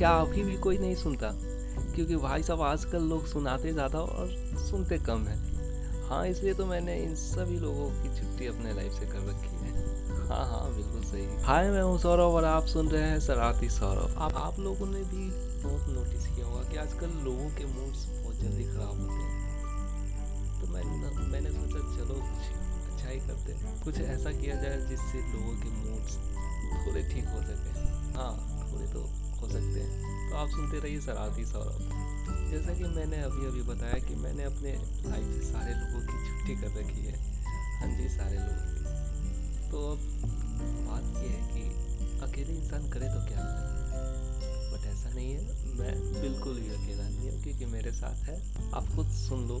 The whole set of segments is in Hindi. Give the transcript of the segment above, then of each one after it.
क्या अभी भी कोई नहीं सुनता? क्योंकि भाई साहब आजकल लोग सुनाते ज़्यादा और सुनते कम हैं। हाँ इसलिए तो मैंने इन सभी लोगों की छुट्टी अपने लाइफ से कर रखी है। हाँ हाँ बिल्कुल सही। हाय, मैं हूँ सौरभ और आप सुन रहे हैं शरारती सौरभ। आप आप लोगों ने भी बहुत नोटिस किया होगा कि आजकल लोगों के मूड्स बहुत जल्दी ख़राब होते हैं। तो मैंने मैंने सोचा चलो कुछ अच्छा ही करते कुछ ऐसा किया जाए जिससे लोगों के मूड्स थोड़े ठीक हो सके। हाँ थोड़े तो हो सकते हैं। तो आप सुनते रहिए शरारती सौरभ। जैसा कि मैंने अभी अभी बताया कि मैंने अपने लाइफ से सारे लोगों की छुट्टी कर रखी है। हाँ जी, सारे लोगों की। तो अब बात यह है कि अकेले इंसान करे तो क्या करे? बट ऐसा नहीं है। मैं बिल्कुल भी अकेला नहीं हूँ, क्योंकि मेरे साथ है। आप खुद सुन लो,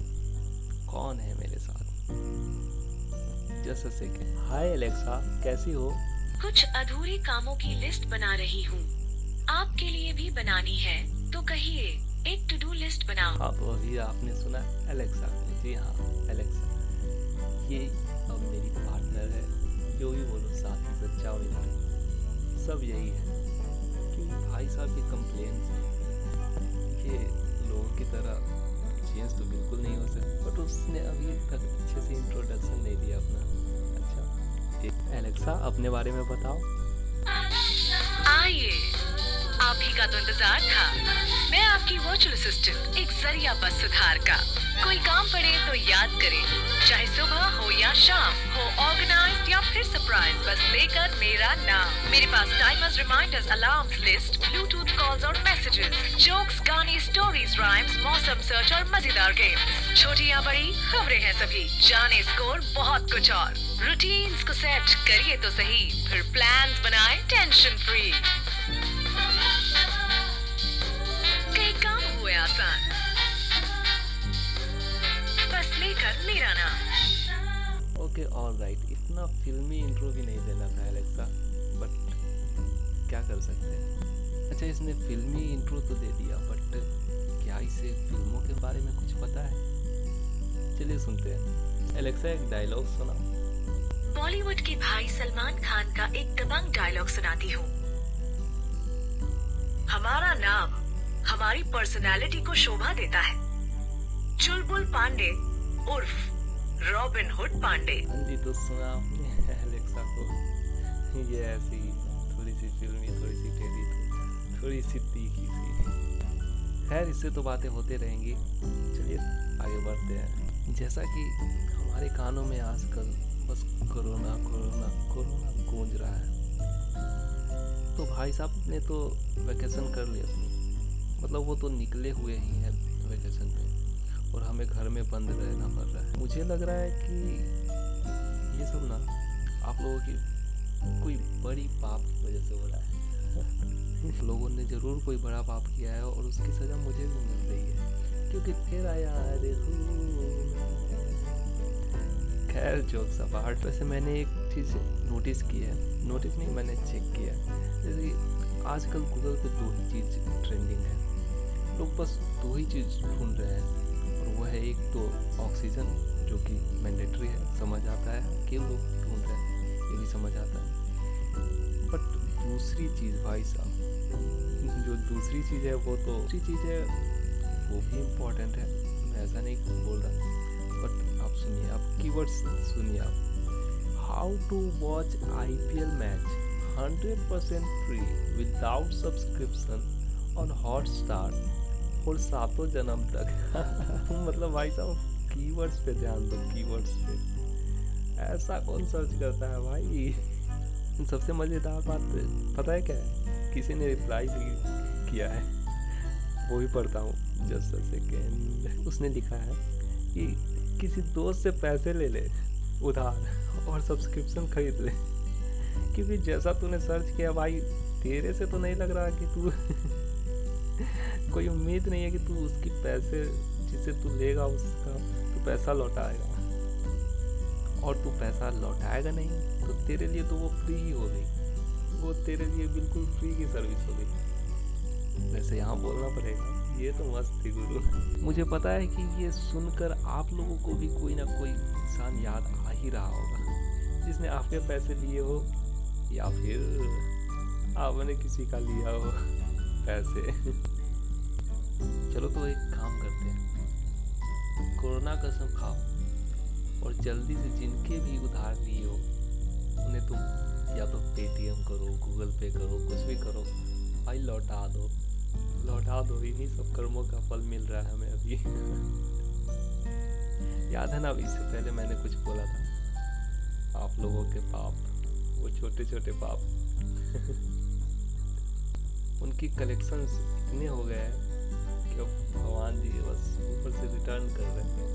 कौन है मेरे साथ? सेकेंड हाय एलेक्सा कैसी हो? कुछ अधूरे कामों की लिस्ट बना रही हूँ। आपके लिए भी बनानी है तो कहिए एक टू डू लिस्ट बनाओ। हाँ तो अभी आपने सुना एलेक्सा को जी हाँ एलेक्सा ये अब मेरी पार्टनर है जो भी बोलो साथी सच्चा मित्र सब यही है। कि भाई साहब ये कंप्लेन ये लोगों की तरह चेंज तो बिल्कुल नहीं हो सकता। बट उसने अभी तक अच्छे से इंट्रोडक्शन नहीं दिया अपना। अच्छा एलेक्सा अपने बारे में बताओ। आइए। आप ही का तो इंतज़ार था। मैं आपकी वर्चुअल असिस्टेंट एक ज़रिया बस सुधार का। कोई काम पड़े तो याद करें। चाहे सुबह हो या शाम, हो ऑर्गेनाइज्ड या फिर सरप्राइज़ बस लेकर मेरा नाम। मेरे पास timers reminders alarms list Bluetooth calls और मैसेजेस जोक्स गाने स्टोरीज राइम्स मौसम सर्च और मज़ेदार गेम्स छोटी या बड़ी, खबरें हैं सभी। जाने स्कोर बहुत कुछ और। रूटीन्स को सेट करिए तो सही। फिर प्लान्स बनाए tension free okay all right इतना फिल्मी इंट्रो भी नहीं देना था एलेक्सा बट क्या कर सकते हैं? अच्छा इसने फिल्मी इंट्रो तो दे दिया बट क्या इसे फ़िल्मों के बारे में कुछ पता है? चलिए सुनते हैं। एलेक्सा एक डायलॉग सुना बॉलीवुड के भाई सलमान खान का एक दबंग डायलॉग सुनाती हूँ। हमारा नाम हमारी पर्सनालिटी को शोभा देता है। चुलबुल पांडे उर्फ़ रॉबिन हुड पांडे। हाँ जी एलेक्सा को ये ऐसी थोड़ी सी फिल्मी, थोड़ी सी टेढ़ी, थोड़ी सी तीखी सी। खैर, इससे तो बातें होते रहेंगी। चलिए, आगे बढ़ते हैं। जैसा कि हमारे कानों में आजकल बस कोरोना कोरोना कोरोना गूंज रहा है। तो भाई साहब, ने तो वैकेशन कर लिया। मतलब वो तो निकले हुए ही हैं वैकेशन पे। और हमें घर में बंद रहना पड़ रहा है। मुझे लग रहा है कि ये सब ना आप लोगों की कोई बड़ी पाप की वजह से हो रहा है। लोगों ने ज़रूर कोई बड़ा पाप किया है और उसकी सज़ा मुझे भी मिल रही है। क्योंकि तेरा यार खैर जोक्स अपार्ट वैसे मैंने एक चीज़ नोटिस की है। नोटिस नहीं मैंने चेक किया जैसे कि आजकल गूगल पे दो ही चीज़ ट्रेंडिंग है। लोग बस दो ही चीज़ ढूंढ रहे हैं। वो है एक तो ऑक्सीजन जो कि मैंडेटरी है, समझ आता है कि लोग ढूंढ रहे हैं, ये भी समझ आता है। बट दूसरी चीज़ भाई साहब, जो दूसरी चीज़ है, वो तो दूसरी चीज़ है, वो भी इम्पोर्टेंट है, मैं ऐसा नहीं बोल रहा। बट आप सुनिए, आप कीवर्ड्स सुनिए आप। How to watch I P L match hundred percent free without subscription on Hotstar और सातों जन्म तक। मतलब भाई साहब कीवर्ड्स पे ध्यान दो कीवर्ड्स पे। ऐसा कौन सर्च करता है भाई? सबसे मज़ेदार बात पता है क्या है? किसी ने रिप्लाई भी किया है। वो भी पढ़ता हूँ जस्ट सेकेंड उसने लिखा है कि किसी दोस्त से पैसे ले ले, उधार और सब्सक्रिप्शन खरीद ले। क्योंकि जैसा तूने सर्च किया भाई, तेरे से तो नहीं लग रहा कि तू कोई उम्मीद नहीं है कि तू उसकी पैसे, जिसे तू लेगा उसका, तू पैसा लौटाएगा। और तू पैसा लौटाएगा नहीं तो तेरे लिए तो वो फ्री ही हो गई। वो तेरे लिए बिल्कुल फ्री की सर्विस हो गई। वैसे यहाँ बोलना पड़ेगा, ये तो मस्त थी गुरु। मुझे पता है कि ये सुनकर आप लोगों को भी कोई ना कोई इंसान याद आ ही रहा होगा। जिसने आपके पैसे लिए हो, या फिर आपने किसी का लिया हो पैसे। चलो तो एक काम करते हैं। कोरोना कसम खाओ। और जल्दी से जिनके भी उधार लिए हो, उन्हें तुम या तो पेटीएम करो गूगल पे करो, कुछ भी करो, भाई लौटा दो। लौटा दो, इन्हीं सब कर्मों का फल मिल रहा है हमें अभी। याद है ना, अभी इससे पहले मैंने कुछ बोला था? आप लोगों के पाप, वो छोटे छोटे पाप। उनकी कलेक्शंस इतने हो गए हैं। कि भगवान जी बस ऊपर से रिटर्न कर रहे हैं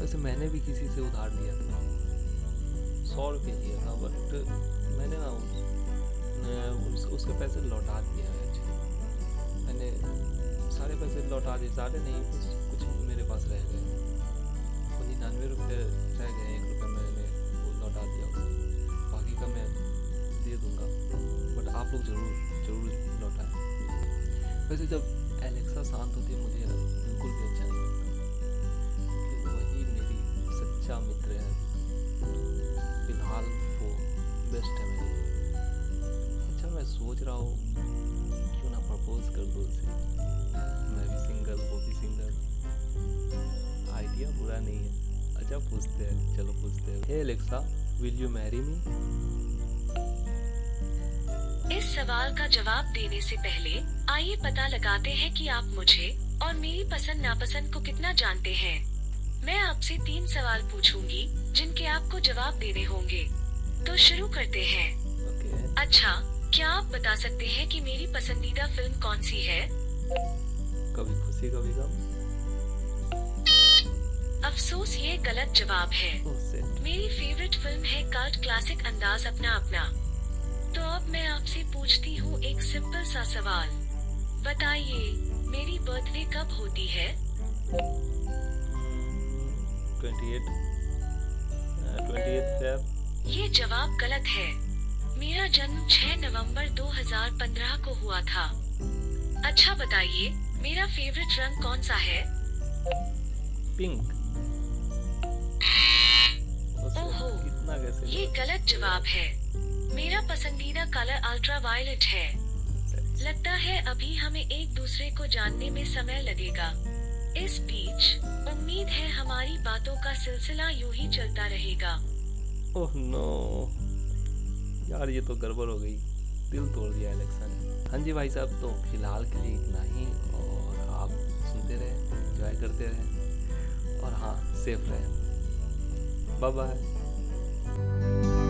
वैसे मैंने भी किसी से उधार लिया था। सौ रुपये लिया था बट मैंने ना उस, उसके पैसे लौटा दिए हैं एक्चुअली मैंने सारे पैसे लौटा दिए सारे नहीं बस कुछ मेरे पास रह गए। वो निन्यानवे रुपये रह गए एक रुपये मैंने वो लौटा दिया उसे बाकी का मैं दे दूँगा बट आप लोग ज़रूर ज़रूर लौटाएँ। वैसे जब एलेक्सा शांत होती मुझे बिल्कुल भी अच्छा नहीं लगता क्योंकि वही मेरी सच्चा मित्र है फ़िलहाल वो बेस्ट है मेरे अच्छा मैं सोच रहा हूँ, क्यों ना प्रपोज कर दो उसे। मैं भी सिंगल वो भी सिंगल आइडिया बुरा नहीं है। अच्छा पूछते हैं, चलो पूछते हैं। Alexa will you marry me सवाल का जवाब देने से पहले आइए पता लगाते हैं कि आप मुझे और मेरी पसंद नापसंद को कितना जानते हैं। मैं आपसे तीन सवाल पूछूँगी जिनके आपको जवाब देने होंगे। तो शुरू करते हैं। ओके अच्छा क्या आप बता सकते हैं कि मेरी पसंदीदा फ़िल्म कौन सी है? कभी खुशी कभी गम। अफसोस ये गलत जवाब है। सेट मेरी फेवरेट फ़िल्म है कल्ट क्लासिक अंदाज अपना अपना तो अब मैं आपसे पूछती हूँ एक सिंपल सा सवाल। बताइए मेरी बर्थडे कब होती है? Twenty eight twenty eight Feb ये जवाब गलत है। मेरा जन्म 6 नवंबर 2015 को हुआ था। अच्छा बताइए मेरा फेवरेट रंग कौन सा है? पिंक ओहो, कितना ये? गलत जवाब है। मेरा पसंदीदा कलर अल्ट्रा वायलेट है। लगता है अभी हमें एक दूसरे को जानने में समय लगेगा। इस बीच, उम्मीद है हमारी बातों का सिलसिला यूँ ही चलता रहेगा। Oh no. यार, ये तो गड़बड़ हो गई। दिल तोड़ दिया इलेक्शन ने। हाँ जी भाई साहब तो फ़िलहाल के लिए इतना ही, और आप सुनते रहे एंजॉय करते रहे, और हाँ सेफ़ रहे। Bye bye